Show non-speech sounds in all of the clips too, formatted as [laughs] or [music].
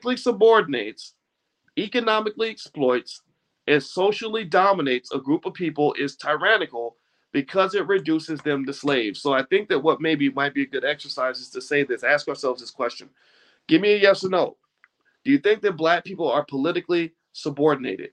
politically subordinates, economically exploits, and socially dominates a group of people is tyrannical because it reduces them to slaves. So I think that what maybe might be a good exercise is to say this, ask ourselves this question. Give me a yes or no. Do you think that black people are politically subordinated?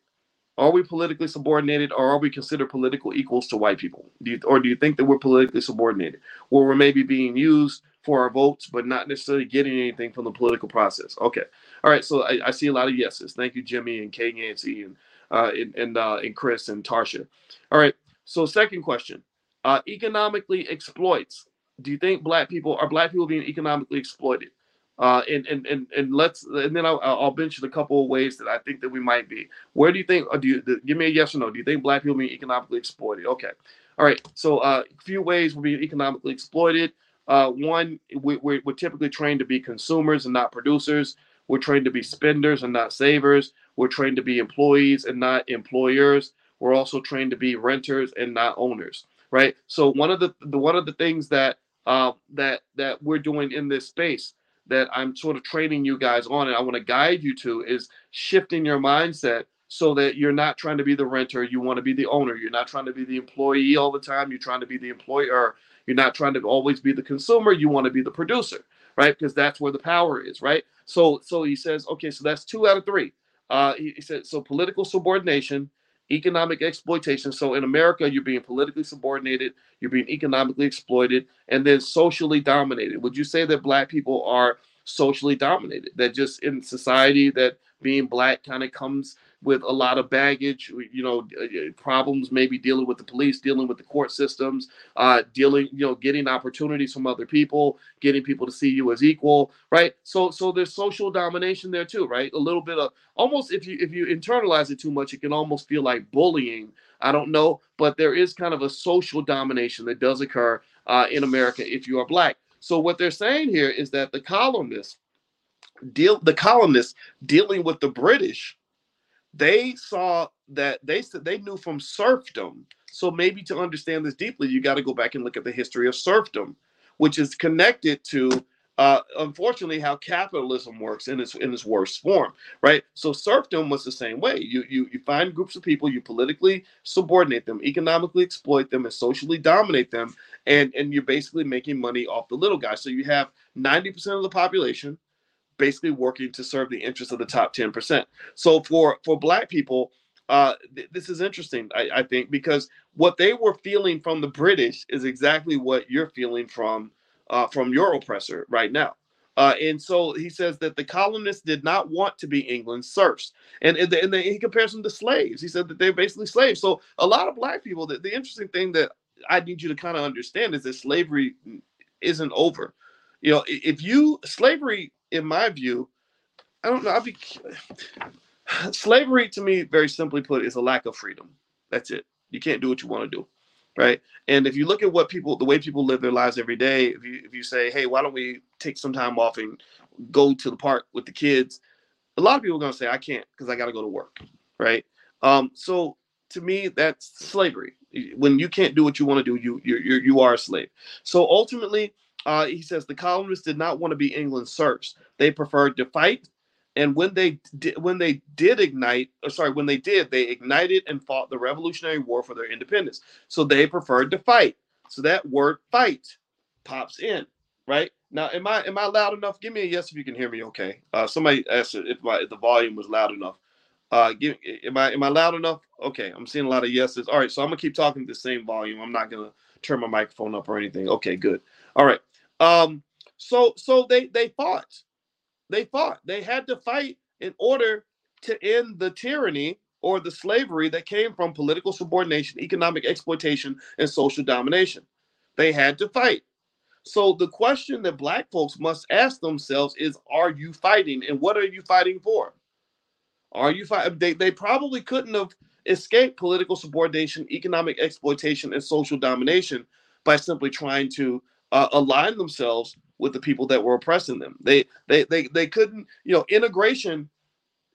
Are we politically subordinated or are we considered political equals to white people? Do you, or do you think that we're politically subordinated? Where we're maybe being used for our votes, but not necessarily getting anything from the political process? Okay. All right. So I, I see a lot of yeses. Thank you, Jimmy and Kay Nancy and uh, and and, uh, and Chris and Tarsha. All right. So second question, uh, economically exploits. Do you think black people are black people being economically exploited? Uh, and, and and and let's and then I'll, I'll mention a couple of ways that I think that we might be. Where do you think? do you give me a yes or no? Do you think black people being economically exploited? Okay, all right. So uh, a few ways we're being economically exploited. Uh, one, we, we're, we're typically trained to be consumers and not producers. We're trained to be spenders and not savers. We're trained to be employees and not employers. We're also trained to be renters and not owners. Right. So one of the, the one of the things that uh, that that we're doing in this space that I'm sort of training you guys on and I want to guide you to is shifting your mindset so that you're not trying to be the renter, you want to be the owner. You're not trying to be the employee all the time, you're trying to be the employer. You're not trying to always be the consumer, you want to be the producer, right? Because that's where the power is, right? So so he says, okay, so that's 2 out of 3. Uh, he, he said so political subordination, economic exploitation. So in America, you're being politically subordinated, you're being economically exploited, and then socially dominated. Would you say that black people are socially dominated? That just in society that being black kind of comes with a lot of baggage, you know, uh, uh, problems maybe dealing with the police, dealing with the court systems, uh, dealing, you know, getting opportunities from other people, getting people to see you as equal, right? So, so there's social domination there too, right? A little bit of almost if you if you internalize it too much, it can almost feel like bullying. I don't know, but there is kind of a social domination that does occur uh, in America if you are black. So what they're saying here is that the colonists deal the colonists dealing with the British they saw that they said they knew from serfdom. So maybe to understand this deeply, you got to go back and look at the history of serfdom, which is connected to uh, unfortunately how capitalism works in its in its worst form, right? So serfdom was the same way. You you you find groups of people, you politically subordinate them, economically exploit them, and socially dominate them, and and you're basically making money off the little guy. So you have 90% of the population basically working to serve the interests of the top 10%. So for for black people, uh, th- this is interesting, I, I, think, because what they were feeling from the British is exactly what you're feeling from uh, from your oppressor right now. Uh, and so he says that the colonists did not want to be England's serfs. And, and, the, and the, he compares them to slaves. He said that they're basically slaves. So a lot of black people, the, the interesting thing that I need you to kind of understand is that slavery isn't over. You know, if you slavery in my view, I don't know. I'll be [sighs] slavery to me, very simply put, is a lack of freedom. That's it. You can't do what you want to do, right? And if you look at what people, the way people live their lives every day, if you if you say, hey, why don't we take some time off and go to the park with the kids? A lot of people are gonna say, I can't because I got to go to work, right? Um, so to me, that's slavery. When you can't do what you want to do, you you you are a slave. So ultimately, uh, he says the colonists did not want to be England's serfs. They preferred to fight, and when they did, when they did ignite, or sorry, when they did, they ignited and fought the Revolutionary War for their independence. So they preferred to fight. So that word "fight" pops in, right? Now, am I am I loud enough? Give me a yes if you can hear me. Okay. Uh, somebody asked if my if the volume was loud enough. Uh, give, am I am I loud enough? Okay, I'm seeing a lot of yeses. All right, so I'm gonna keep talking the same volume. I'm not gonna turn my microphone up or anything. Okay, good. All right. Um, so so they they fought. They fought. They had to fight in order to end the tyranny or the slavery that came from political subordination, economic exploitation, and social domination. They had to fight. So the question that black folks must ask themselves is are you fighting and what are you fighting for? Are you fighting? They, they probably couldn't have escaped political subordination, economic exploitation, and social domination by simply trying to uh, align themselves with the people that were oppressing them. They they they they couldn't, you know, integration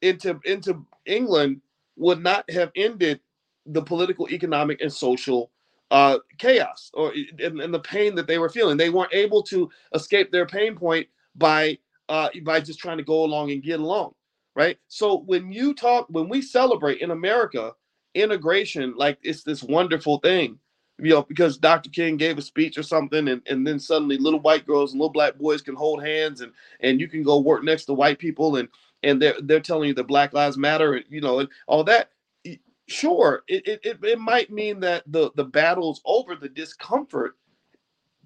into into England would not have ended the political, economic, and social uh, chaos or and, and, the pain that they were feeling. They weren't able to escape their pain point by uh, by just trying to go along and get along, right? So when you talk, when we celebrate in America integration, like it's this wonderful thing, you know, because Dr. King gave a speech or something, and, and then suddenly little white girls and little black boys can hold hands, and and you can go work next to white people, and and they're they're telling you that Black Lives Matter, and you know, and all that. Sure, it, it, it might mean that the the battle's over, the discomfort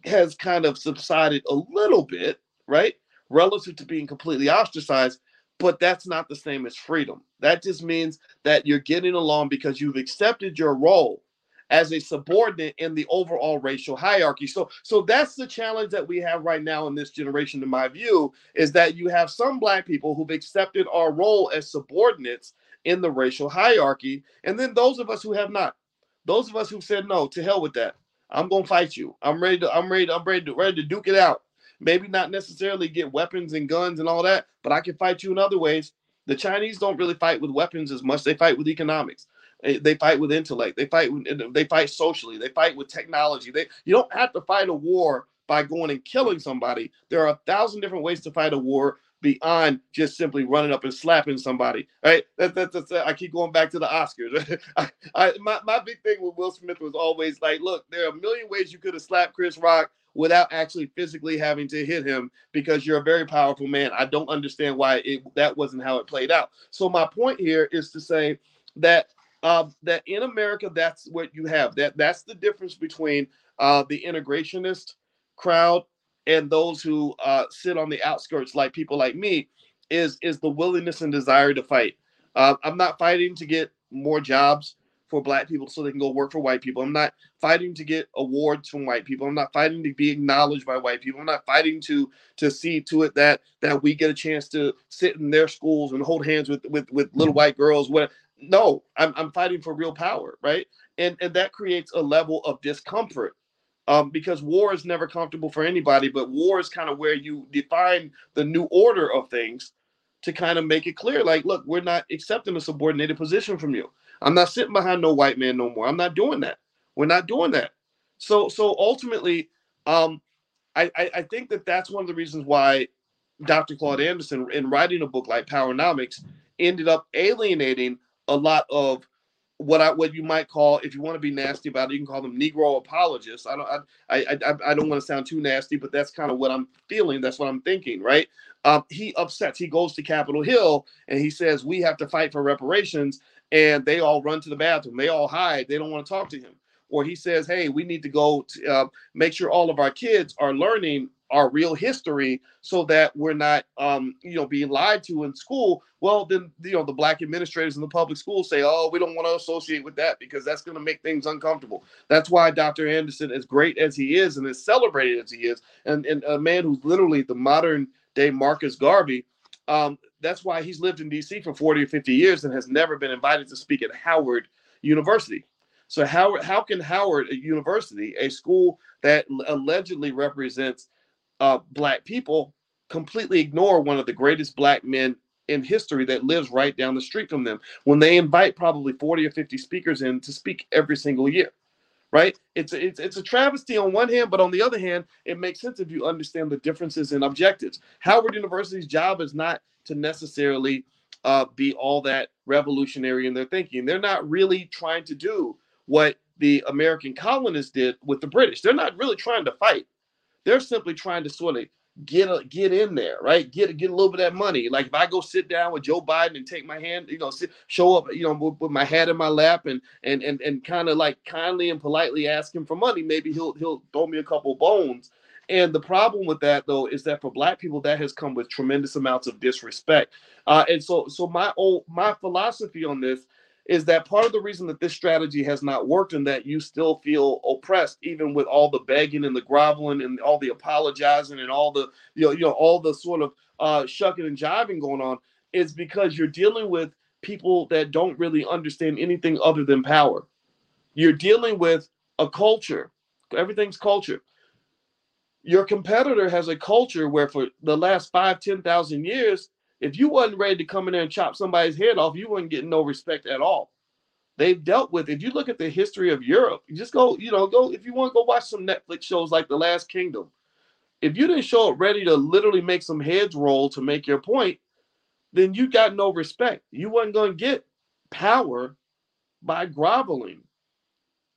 has kind of subsided a little bit, right? Relative to being completely ostracized, but that's not the same as freedom. That just means that you're getting along because you've accepted your role as a subordinate in the overall racial hierarchy. So so that's the challenge that we have right now in this generation in my view is that you have some black people who've accepted our role as subordinates in the racial hierarchy and then those of us who have not. Those of us who said no, to hell with that. I'm going to fight you. I'm ready to I'm ready to, I'm ready to ready to duke it out. Maybe not necessarily get weapons and guns and all that, but I can fight you in other ways. The Chinese don't really fight with weapons as much. They fight with economics. Eh, they fight with intellect. They fight. They fight socially. They fight with technology. They. You don't have to fight a war by going and killing somebody. There are a thousand different ways to fight a war beyond just simply running up and slapping somebody. Right? That, that, that's. I keep going back to the Oscars. [laughs] I, I, my my big thing with Will Smith was always like, look, there are a million ways you could have slapped Chris Rock without actually physically having to hit him because you're a very powerful man. I don't understand why it, that wasn't how it played out. So my point here is to say that uh, that in America, that's what you have. That that's the difference between uh, the integrationist crowd and those who uh, sit on the outskirts, like people like me, is is the willingness and desire to fight. Uh, I'm not fighting to get more jobs for black people so they can go work for white people. I'm not fighting to get awards from white people. I'm not fighting to be acknowledged by white people. I'm not fighting to to see to it that that we get a chance to sit in their schools and hold hands with with with little white girls. What no, I'm, I'm fighting for real power, right? And and that creates a level of discomfort um, because war is never comfortable for anybody. But war is kind of where you define the new order of things to kind of make it clear, like, look, we're not accepting a subordinated position from you. I'm not sitting behind no white man no more. I'm not doing that. We're not doing that. So so ultimately, um, I, I, I think that that's one of the reasons why Dr. Claud Anderson, in writing a book like Powernomics, ended up alienating a lot of what I what you might call, if you want to be nasty about it, you can call them Negro apologists. I don't I I I, I don't want to sound too nasty, but that's kind of what I'm feeling. That's what I'm thinking, right? Um, he upsets. He goes to Capitol Hill and he says we have to fight for reparations, and they all run to the bathroom. They all hide. They don't want to talk to him. Or he says, hey, we need to go to uh, make sure all of our kids are learning our real history so that we're not um, you know being lied to in school well then you know the black administrators in the public schools say oh we don't want to associate with that because that's going to make things uncomfortable. That's why dr anderson as great as he is and as celebrated as he is and, and a man who's literally the modern day marcus garvey um, that's why he's lived in dc for 40 or 50 years and has never been invited to speak at howard university. So how, how can howard university a school that allegedly represents uh, black people completely ignore one of the greatest black men in history that lives right down the street from them when they invite probably 40 or 50 speakers in to speak every single year right? It's a, it's, it's a travesty on one hand but on the other hand it makes sense if you understand the differences in objectives. Howard university's job is not to necessarily uh, be all that revolutionary in their thinking. They're not really trying to do what the american colonists did with the british. They're not really trying to fight they're simply trying to sort of get a, get in there, right? Get get a little bit of that money. Like if I go sit down with Joe Biden and take my hand, you know, sit, show up, you know, with, with my hat in my lap and and and and kind of like kindly and politely ask him for money, maybe he'll he'll throw me a couple bones. And the problem with that though is that for black people that has come with tremendous amounts of disrespect. Uh, and so so my old my philosophy on this is that part of the reason that this strategy has not worked and that you still feel oppressed even with all the begging and the groveling and all the apologizing and all the you know, you know all the sort of uh, shucking and jiving going on is because you're dealing with people that don't really understand anything other than power. You're dealing with a culture. Everything's culture. Your competitor has a culture where for the last five ten thousand years if you wasn't ready to come in there and chop somebody's head off, you wouldn't get no respect at all. They've dealt with. If you look at the history of Europe, just go, you know, go if you want to go watch some Netflix shows like The Last Kingdom. If you didn't show up ready to literally make some heads roll to make your point, then you got no respect. You wasn't going to get power by groveling.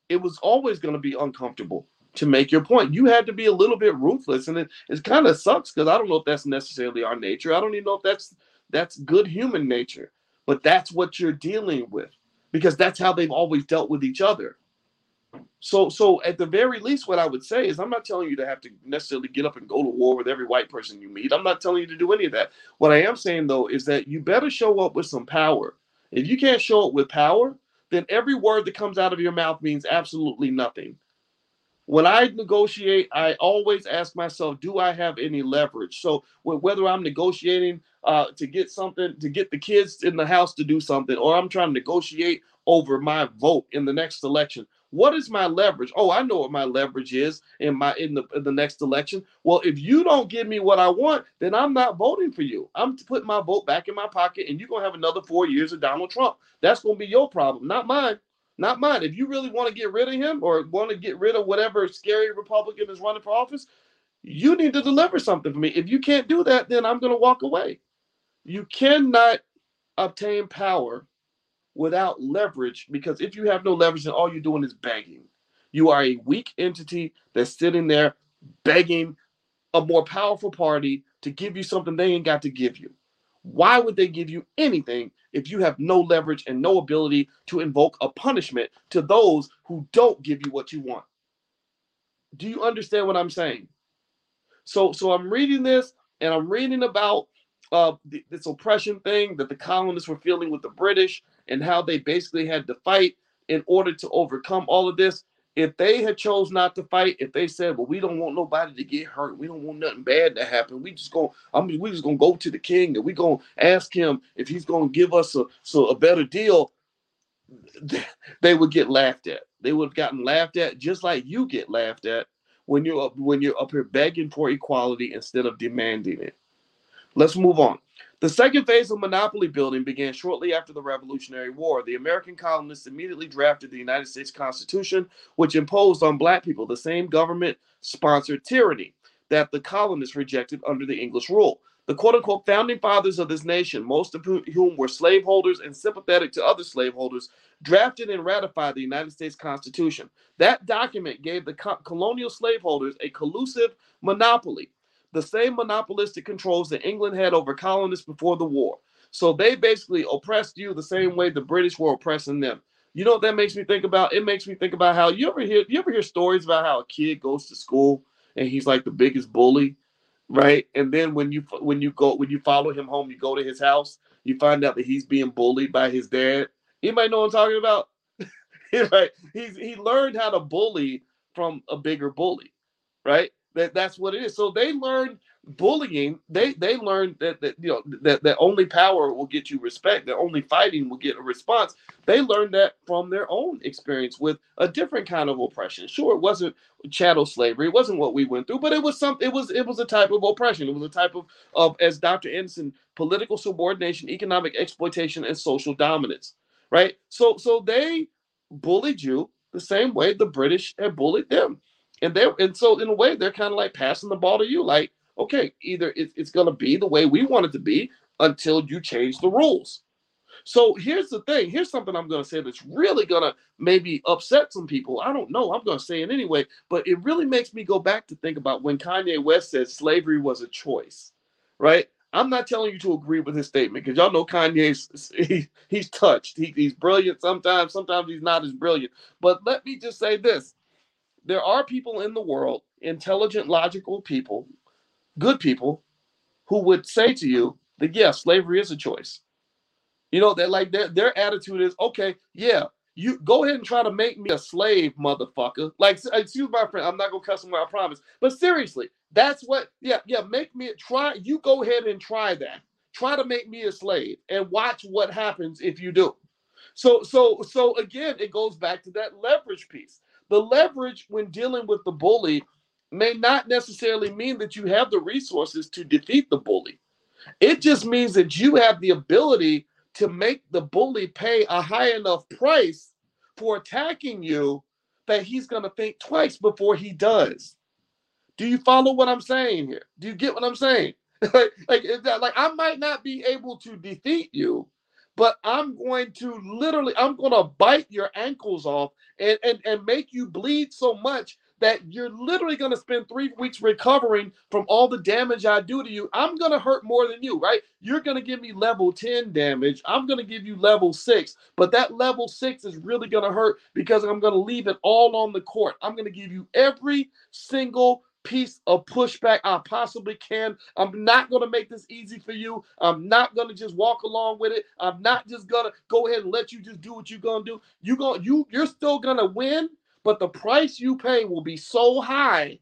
It was always going to be uncomfortable to make your point. You had to be a little bit ruthless, and it, it kind of sucks because I don't know if that's necessarily our nature. I don't even know if that's that's good human nature, but that's what you're dealing with because that's how they've always dealt with each other. So, so at the very least, what I would say is, I'm not telling you to have to necessarily get up and go to war with every white person you meet. I'm not telling you to do any of that. What I am saying though is that you better show up with some power. If you can't show up with power, then every word that comes out of your mouth means absolutely nothing. When I negotiate, I always ask myself, do I have any leverage? So whether I'm negotiating uh, to get something, to get the kids in the house to do something, or I'm trying to negotiate over my vote in the next election, what is my leverage? Oh, I know what my leverage is in my in the in the next election. Well, if you don't give me what I want, then I'm not voting for you. I'm putting my vote back in my pocket, and you're gonna have another four years of Donald Trump. That's gonna be your problem, not mine. Not mine. If you really want to get rid of him or want to get rid of whatever scary Republican is running for office, you need to deliver something for me. If you can't do that, then I'm gonna walk away. You cannot obtain power without leverage because if you have no leverage, then all you're doing is begging. You are a weak entity that's sitting there begging a more powerful party to give you something they ain't got to give you. Why would they give you anything if you have no leverage and no ability to invoke a punishment to those who don't give you what you want? Do you understand what I'm saying? So so I'm reading this and I'm reading about uh, this oppression thing that the colonists were feeling with the British and how they basically had to fight in order to overcome all of this. If they had chose not to fight, if they said, "Well, we don't want nobody to get hurt, we don't want nothing bad to happen. We just go, I mean, we just gonna go to the king and we gonna ask him if he's gonna give us a so a better deal," [laughs] they would get laughed at. They would have gotten laughed at just like you get laughed at when you're up when you're up here begging for equality instead of demanding it. Let's move on. The second phase of monopoly building began shortly after the Revolutionary War. The American colonists immediately drafted the United States Constitution, which imposed on black people the same government sponsored tyranny that the colonists rejected under the English rule. The quote unquote founding fathers of this nation, most of whom were slaveholders and sympathetic to other slaveholders, drafted and ratified the United States Constitution. That document gave the co- colonial slaveholders a collusive monopoly the same monopolistic controls that England had over colonists before the war. So they basically oppressed you the same way the British were oppressing them. You know what that makes me think about? It makes me think about how you ever hear you ever hear stories about how a kid goes to school and he's like the biggest bully, right? And then when you when you go when you follow him home, you go to his house, you find out that he's being bullied by his dad. Anybody know what I'm talking about? [laughs] right? He's he learned how to bully from a bigger bully, right? That that's what it is. So they learned bullying. They they learned that that you know that that only power will get you respect. That only fighting will get a response. They learned that from their own experience with a different kind of oppression. Sure, it wasn't chattel slavery. It wasn't what we went through, but it was some. It was it was a type of oppression. It was a type of of as Dr. Anderson, political subordination, economic exploitation, and social dominance. Right. So so they bullied you the same way the British had bullied them and they and so in a way they're kind of like passing the ball to you like okay either it, it's going to be the way we want it to be until you change the rules. So here's the thing here's something i'm going to say that's really going to maybe upset some people. I don't know i'm going to say it anyway but it really makes me go back to think about when kanye west said slavery was a choice right? I'm not telling you to agree with his statement because y'all know kanye's [laughs] he, he's touched. He, he's brilliant sometimes sometimes he's not as brilliant. But let me just say this there are people in the world, intelligent, logical people, good people, who would say to you that yes, slavery is a choice. You know, that like their, their attitude is okay, yeah, you go ahead and try to make me a slave, motherfucker. Like, excuse my friend, I'm not gonna cuss him I promise. But seriously, that's what, yeah, yeah, make me try. You go ahead and try that. Try to make me a slave and watch what happens if you do. So, so, so again, it goes back to that leverage piece. The leverage when dealing with the bully may not necessarily mean that you have the resources to defeat the bully. It just means that you have the ability to make the bully pay a high enough price for attacking you that he's going to think twice before he does. Do you follow what I'm saying here? Do you get what I'm saying? [laughs] like, like, like I might not be able to defeat you, but I'm going to literally, I'm going to bite your ankles off and, and, and make you bleed so much that you're literally going to spend three weeks recovering from all the damage I do to you. I'm going to hurt more than you, right? You're going to give me level 10 damage. I'm going to give you level six, but that level six is really going to hurt because I'm going to leave it all on the court. I'm going to give you every single piece of pushback I possibly can. I'm not going to make this easy for you. I'm not going to just walk along with it. I'm not just going to go ahead and let you just do what you're going to do. You going you you're still going to win but the price you pay will be so high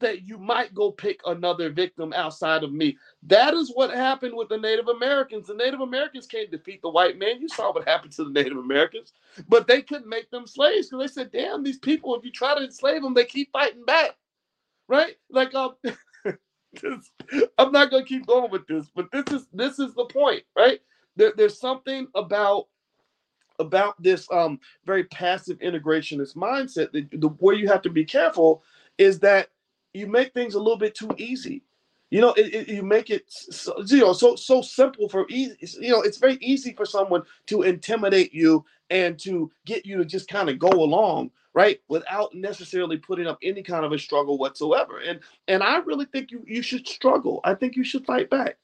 that you might go pick another victim outside of me. That is what happened with the Native Americans. The Native Americans can't defeat the white man. You saw what happened to the Native Americans, but they couldn't make them slaves because they said, "Damn, these people! If you try to enslave them, they keep fighting back." Right? Like, um, [laughs] this, I'm not gonna keep going with this, but this is this is the point, right? There, there's something about about this um, very passive integrationist mindset, the, the where you have to be careful is that you make things a little bit too easy. You know, it, it, you make it so, you know so so simple for easy. You know, it's very easy for someone to intimidate you and to get you to just kind of go along, right, without necessarily putting up any kind of a struggle whatsoever. And and I really think you you should struggle. I think you should fight back.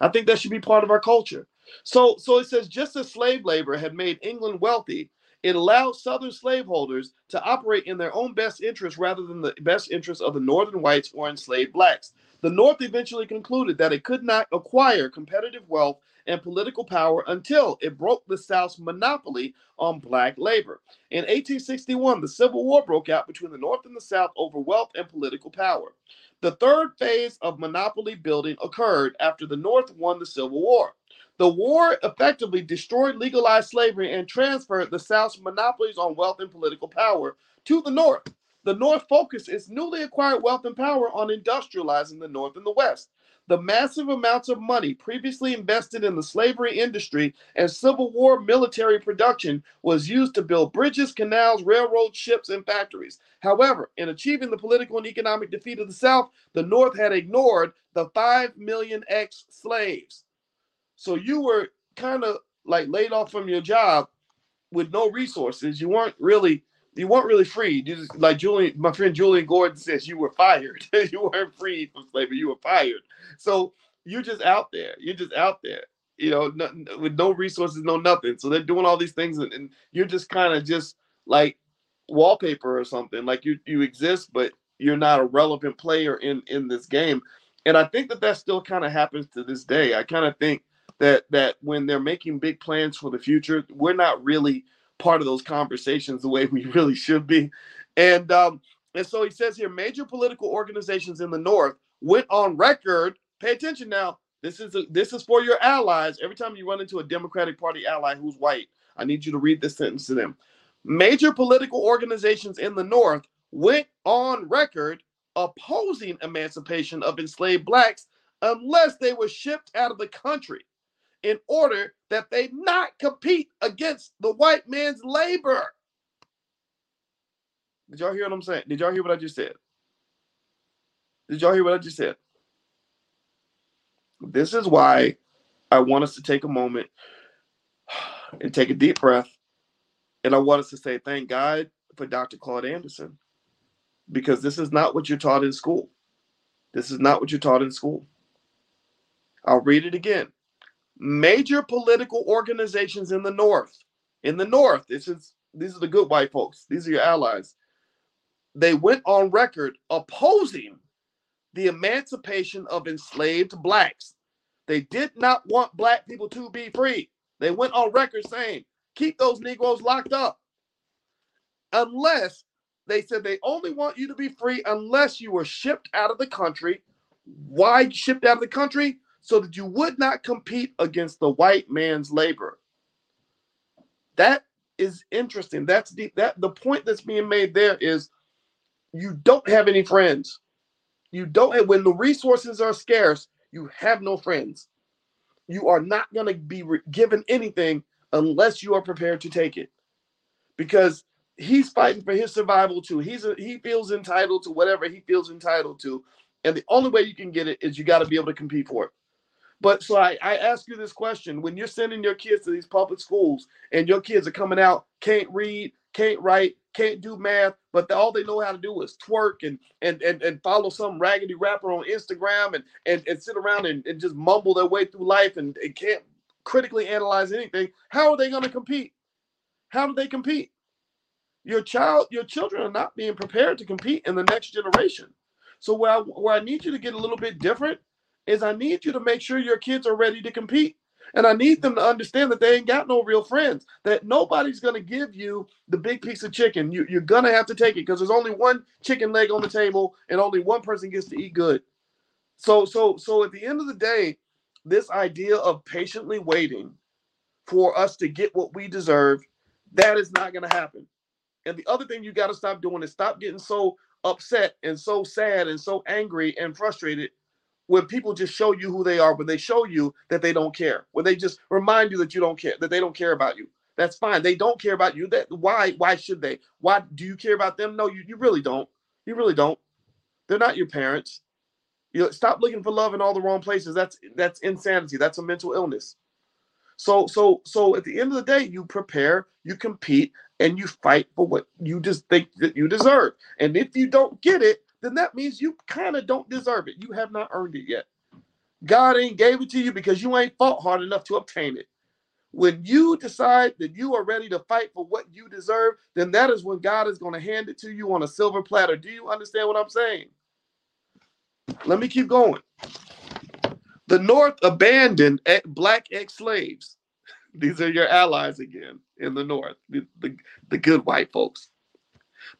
I think that should be part of our culture. So, so it says just as slave labor had made England wealthy, it allowed Southern slaveholders to operate in their own best interest rather than the best interest of the Northern whites or enslaved blacks. The North eventually concluded that it could not acquire competitive wealth and political power until it broke the South's monopoly on black labor. In 1861, the Civil War broke out between the North and the South over wealth and political power. The third phase of monopoly building occurred after the North won the Civil War. The war effectively destroyed legalized slavery and transferred the South's monopolies on wealth and political power to the North. The North focused its newly acquired wealth and power on industrializing the North and the West. The massive amounts of money previously invested in the slavery industry and Civil War military production was used to build bridges, canals, railroads, ships, and factories. However, in achieving the political and economic defeat of the South, the North had ignored the 5 million ex slaves. So you were kind of like laid off from your job with no resources. You weren't really you weren't really free. You just like Julian, my friend Julian Gordon says, you were fired. [laughs] you weren't freed from slavery. You were fired. So you're just out there. You're just out there. You know, no, with no resources, no nothing. So they're doing all these things, and, and you're just kind of just like wallpaper or something. Like you you exist, but you're not a relevant player in in this game. And I think that that still kind of happens to this day. I kind of think that that when they're making big plans for the future, we're not really part of those conversations the way we really should be. And um, and so he says here, major political organizations in the North went on record. Pay attention now. This is a, this is for your allies. Every time you run into a Democratic Party ally who's white, I need you to read this sentence to them. Major political organizations in the North went on record opposing emancipation of enslaved blacks unless they were shipped out of the country in order that they not compete against the white man's labor. Did y'all hear what I'm saying? Did y'all hear what I just said? Did y'all hear what I just said? This is why I want us to take a moment and take a deep breath. And I want us to say, thank God for Dr. Claud Anderson, because this is not what you're taught in school. This is not what you're taught in school. I'll read it again major political organizations in the North, in the North, this is these are the good white folks, these are your allies. They went on record opposing the emancipation of enslaved blacks. They did not want black people to be free. They went on record saying, keep those Negroes locked up. Unless they said they only want you to be free unless you were shipped out of the country. Why shipped out of the country? So that you would not compete against the white man's labor. That is interesting. That's the that the point that's being made there is you don't have any friends. You don't have, when the resources are scarce, you have no friends. You are not going to be given anything unless you are prepared to take it. Because he's fighting for his survival too. He's a, he feels entitled to whatever he feels entitled to, and the only way you can get it is you got to be able to compete for it. But so I, I ask you this question: When you're sending your kids to these public schools and your kids are coming out can't read, can't write, can't do math, but the, all they know how to do is twerk and and and, and follow some raggedy rapper on Instagram and and, and sit around and, and just mumble their way through life and, and can't critically analyze anything, how are they going to compete? How do they compete? Your child, your children are not being prepared to compete in the next generation. So where I, where I need you to get a little bit different is I need you to make sure your kids are ready to compete. And I need them to understand that they ain't got no real friends, that nobody's going to give you the big piece of chicken. You, you're going to have to take it because there's only one chicken leg on the table and only one person gets to eat good. So, so, so at the end of the day, this idea of patiently waiting for us to get what we deserve, that is not going to happen. And the other thing you got to stop doing is stop getting so upset and so sad and so angry and frustrated when people just show you who they are, when they show you that they don't care, when they just remind you that you don't care, that they don't care about you. That's fine. They don't care about you. That why? Why should they? Why do you care about them? No, you, you really don't. You really don't. They're not your parents. You know, stop looking for love in all the wrong places. That's that's insanity. That's a mental illness. So so so at the end of the day, you prepare, you compete, and you fight for what you just think that you deserve. And if you don't get it, then that means you kind of don't deserve it. You have not earned it yet. God ain't gave it to you because you ain't fought hard enough to obtain it. When you decide that you are ready to fight for what you deserve, then that is when God is going to hand it to you on a silver platter. Do you understand what I'm saying? Let me keep going. The North abandoned black ex slaves. [laughs] These are your allies again in the North, the, the, the good white folks.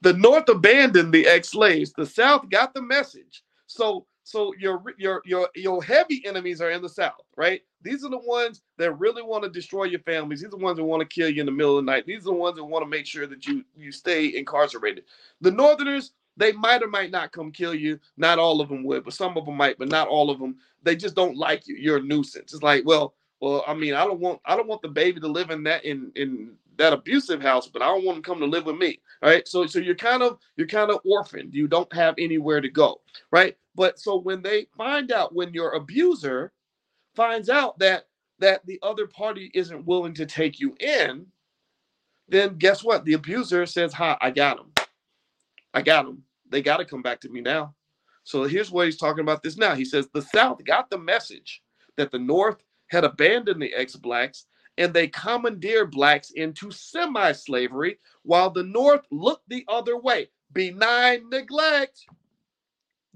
The North abandoned the ex-slaves. The South got the message. So so your your your your heavy enemies are in the South, right? These are the ones that really want to destroy your families. These are the ones that want to kill you in the middle of the night. These are the ones that want to make sure that you you stay incarcerated. The Northerners, they might or might not come kill you. Not all of them would, but some of them might, but not all of them. They just don't like you. You're a nuisance. It's like, well, well, I mean, I don't want I don't want the baby to live in that in in that abusive house, but I don't want them to come to live with me. Right. So so you're kind of you're kind of orphaned. You don't have anywhere to go. Right. But so when they find out when your abuser finds out that that the other party isn't willing to take you in, then guess what? The abuser says, "Hi, I got him. I got him. They got to come back to me now." So here's what he's talking about this now. He says the South got the message that the North had abandoned the ex-blacks and they commandeered blacks into semi slavery while the North looked the other way. Benign neglect.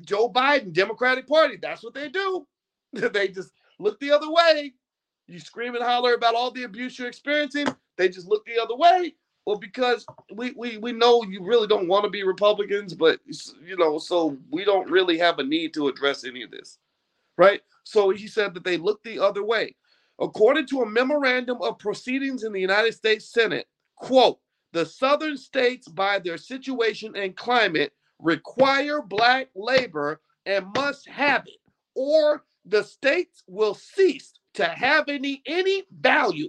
Joe Biden, Democratic Party, that's what they do. [laughs] they just look the other way. You scream and holler about all the abuse you're experiencing, they just look the other way. Well, because we, we we know you really don't want to be Republicans, but you know, so we don't really have a need to address any of this, right? So he said that they look the other way. According to a memorandum of proceedings in the United States Senate, quote, the southern states, by their situation and climate, require black labor and must have it, or the states will cease to have any any value.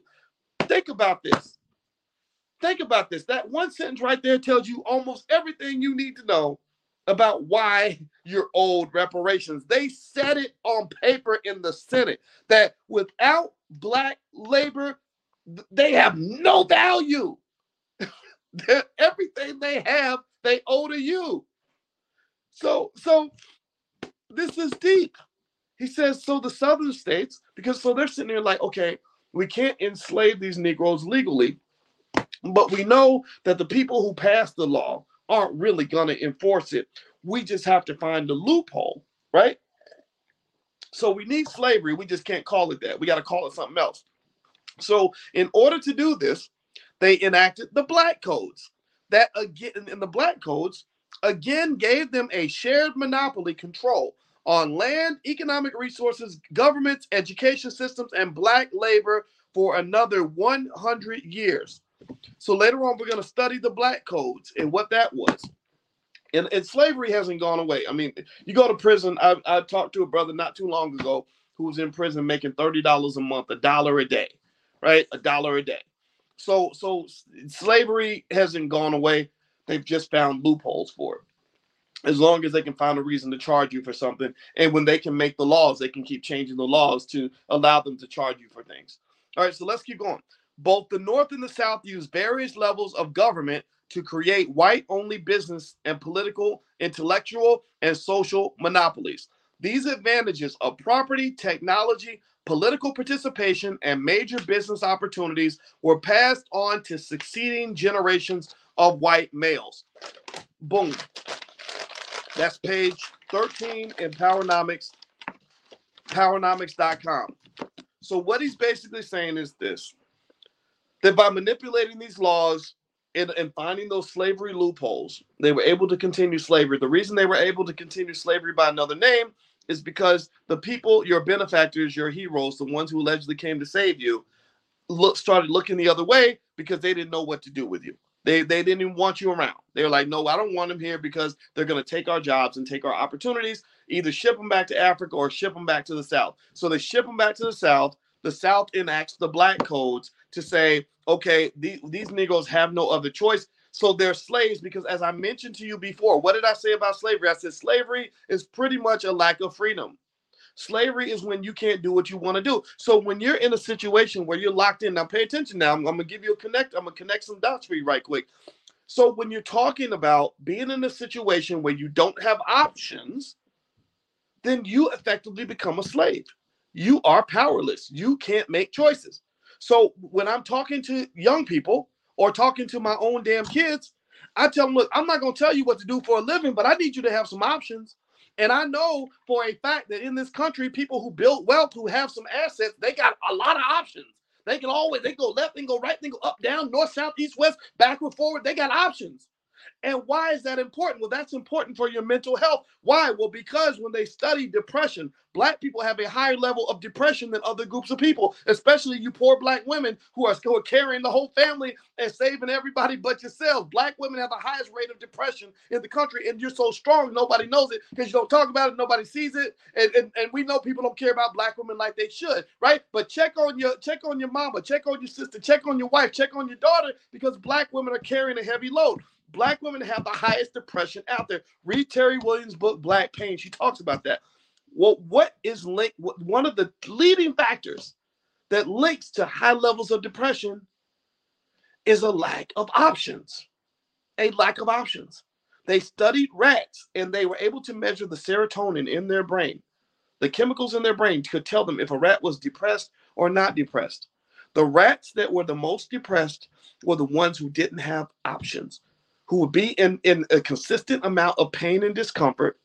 Think about this. Think about this. That one sentence right there tells you almost everything you need to know about why you're owed reparations. They said it on paper in the Senate that without black labor, they have no value. [laughs] Everything they have, they owe to you. So, so this is deep. He says, so the southern states, because so they're sitting there like, okay, we can't enslave these Negroes legally, but we know that the people who passed the law aren't really going to enforce it. We just have to find the loophole, right? So we need slavery. We just can't call it that. We got to call it something else. So, in order to do this, they enacted the black codes. That again, in the black codes, again gave them a shared monopoly control on land, economic resources, governments, education systems, and black labor for another 100 years. So later on, we're going to study the black codes and what that was. And, and slavery hasn't gone away. I mean, you go to prison. I, I talked to a brother not too long ago who was in prison making $30 a month, a dollar a day, right? A dollar a day. So so slavery hasn't gone away. They've just found loopholes for it. As long as they can find a reason to charge you for something, and when they can make the laws, they can keep changing the laws to allow them to charge you for things. All right, so let's keep going. Both the North and the South use various levels of government to create white only business and political, intellectual, and social monopolies. These advantages of property, technology, political participation, and major business opportunities were passed on to succeeding generations of white males. Boom. That's page 13 in Powernomics, powernomics.com. So, what he's basically saying is this that by manipulating these laws, and, and finding those slavery loopholes, they were able to continue slavery. The reason they were able to continue slavery by another name is because the people, your benefactors, your heroes, the ones who allegedly came to save you, look started looking the other way because they didn't know what to do with you. They they didn't even want you around. They were like, no, I don't want them here because they're going to take our jobs and take our opportunities. Either ship them back to Africa or ship them back to the South. So they ship them back to the South. The South enacts the black codes to say, okay, these, these Negroes have no other choice. So they're slaves because, as I mentioned to you before, what did I say about slavery? I said slavery is pretty much a lack of freedom. Slavery is when you can't do what you want to do. So when you're in a situation where you're locked in, now pay attention. Now I'm, I'm gonna give you a connect. I'm gonna connect some dots for you right quick. So when you're talking about being in a situation where you don't have options, then you effectively become a slave. You are powerless. You can't make choices. So when I'm talking to young people or talking to my own damn kids, I tell them, look, I'm not going to tell you what to do for a living, but I need you to have some options. And I know for a fact that in this country, people who build wealth, who have some assets, they got a lot of options. They can always they go left, they go right, they go up, down, north, south, east, west, backward, forward. They got options. And why is that important? Well, that's important for your mental health. Why? Well, because when they study depression, black people have a higher level of depression than other groups of people, especially you poor black women who are still carrying the whole family and saving everybody but yourselves. Black women have the highest rate of depression in the country, and you're so strong, nobody knows it because you don't talk about it, nobody sees it. And, and, and we know people don't care about black women like they should, right? But check on your check on your mama, check on your sister, check on your wife, check on your daughter, because black women are carrying a heavy load. Black women have the highest depression out there. Read Terrie Williams' book, Black Pain. She talks about that. Well, what is linked? One of the leading factors that links to high levels of depression is a lack of options. A lack of options. They studied rats and they were able to measure the serotonin in their brain. The chemicals in their brain could tell them if a rat was depressed or not depressed. The rats that were the most depressed were the ones who didn't have options who would be in, in a consistent amount of pain and discomfort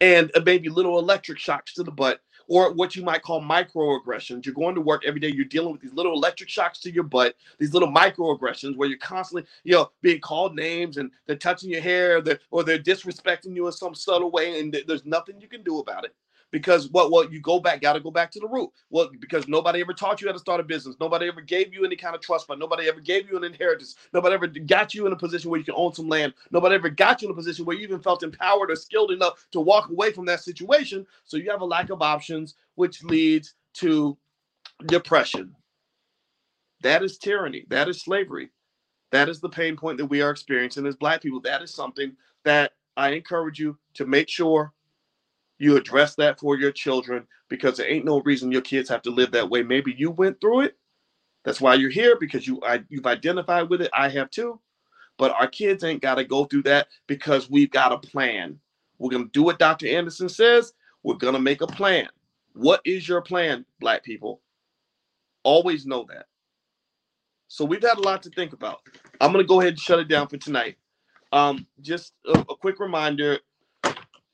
and uh, maybe little electric shocks to the butt or what you might call microaggressions. You're going to work every day, you're dealing with these little electric shocks to your butt, these little microaggressions where you're constantly, you know, being called names and they're touching your hair or they're disrespecting you in some subtle way and there's nothing you can do about it because what well you go back got to go back to the root. Well because nobody ever taught you how to start a business. Nobody ever gave you any kind of trust fund. Nobody ever gave you an inheritance. Nobody ever got you in a position where you can own some land. Nobody ever got you in a position where you even felt empowered or skilled enough to walk away from that situation. So you have a lack of options which leads to depression. That is tyranny. That is slavery. That is the pain point that we are experiencing as black people. That is something that i encourage you to make sure you address that for your children because there ain't no reason your kids have to live that way. Maybe you went through it. That's why you're here because you I, you've identified with it. I have too. But our kids ain't got to go through that because we've got a plan. We're going to do what Dr. Anderson says. We're going to make a plan. What is your plan, black people? Always know that. So we've had a lot to think about. I'm going to go ahead and shut it down for tonight. Um, just a, a quick reminder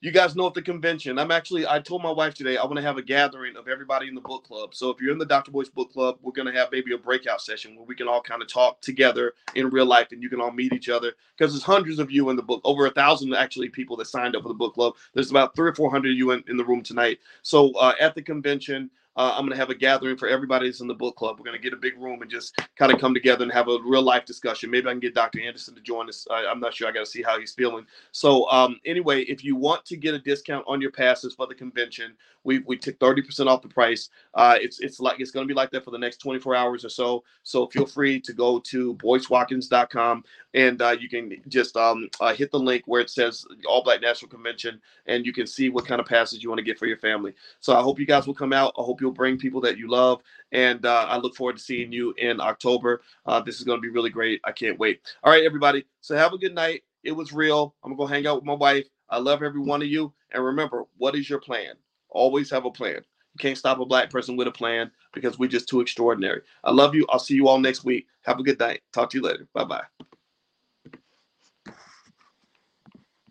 you guys know at the convention, I'm actually, I told my wife today, I want to have a gathering of everybody in the book club. So if you're in the Dr. Boyce book club, we're going to have maybe a breakout session where we can all kind of talk together in real life and you can all meet each other because there's hundreds of you in the book, over a thousand actually people that signed up for the book club. There's about three or 400 of you in, in the room tonight. So uh, at the convention, uh, I'm going to have a gathering for everybody that's in the book club. We're going to get a big room and just kind of come together and have a real life discussion. Maybe I can get Dr. Anderson to join us. I, am not sure. I got to see how he's feeling. So um, anyway, if you want to get a discount on your passes for the convention, we we took 30% off the price. Uh, it's it's like it's going to be like that for the next 24 hours or so. So feel free to go to boycewatkins.com and uh, you can just um, uh, hit the link where it says All Black National Convention, and you can see what kind of passes you want to get for your family. So I hope you guys will come out. I hope you'll bring people that you love, and uh, I look forward to seeing you in October. Uh, this is going to be really great. I can't wait. All right, everybody. So have a good night. It was real. I'm gonna go hang out with my wife. I love every one of you, and remember, what is your plan? Always have a plan. You can't stop a black person with a plan because we're just too extraordinary. I love you. I'll see you all next week. Have a good night. Talk to you later. Bye bye.